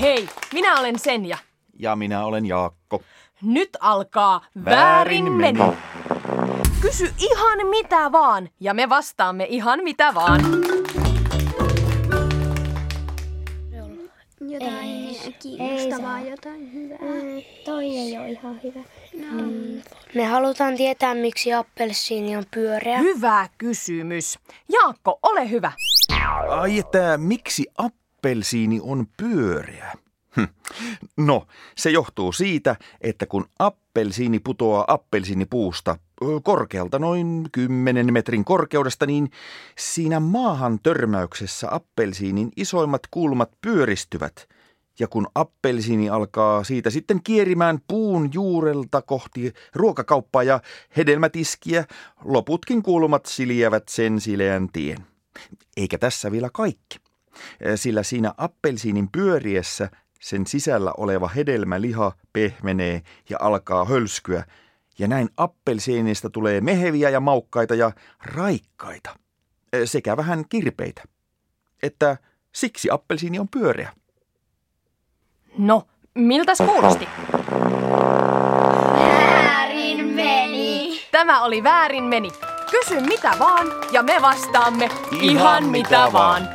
Hei, minä olen Senja. Ja minä olen Jaakko. Nyt alkaa Väärin meni. Kysy ihan mitä vaan, ja me vastaamme ihan mitä vaan. Jotain kiinnostavaa, jotain hyvää. Toi ei ole ihan hyvä. No. Me halutaan tietää, miksi appelsiini on pyöreä. Hyvä kysymys. Jaakko, ole hyvä. Ai että miksi appelsiini on pyöreä? Hm. No, se johtuu siitä, että kun appelsiini putoaa appelsiinipuusta korkealta noin 10 metrin korkeudesta, niin siinä maahan törmäyksessä appelsiinin isoimmat kulmat pyöristyvät. Ja kun appelsiini alkaa siitä sitten kierimään puun juurelta kohti ruokakauppaa ja hedelmätiskiä, loputkin kulmat siljävät sen sileän tien. Eikä tässä vielä kaikki sillä siinä appelsiinin pyöriessä sen sisällä oleva hedelmäliha pehmenee ja alkaa hölskyä, ja näin appelsiinista tulee meheviä ja maukkaita ja raikkaita, sekä vähän kirpeitä. Että siksi appelsiini on pyöreä. No, miltäs kuulosti? Väärin meni. Tämä oli väärin meni. Kysy mitä vaan, ja me vastaamme ihan, mitä vaan.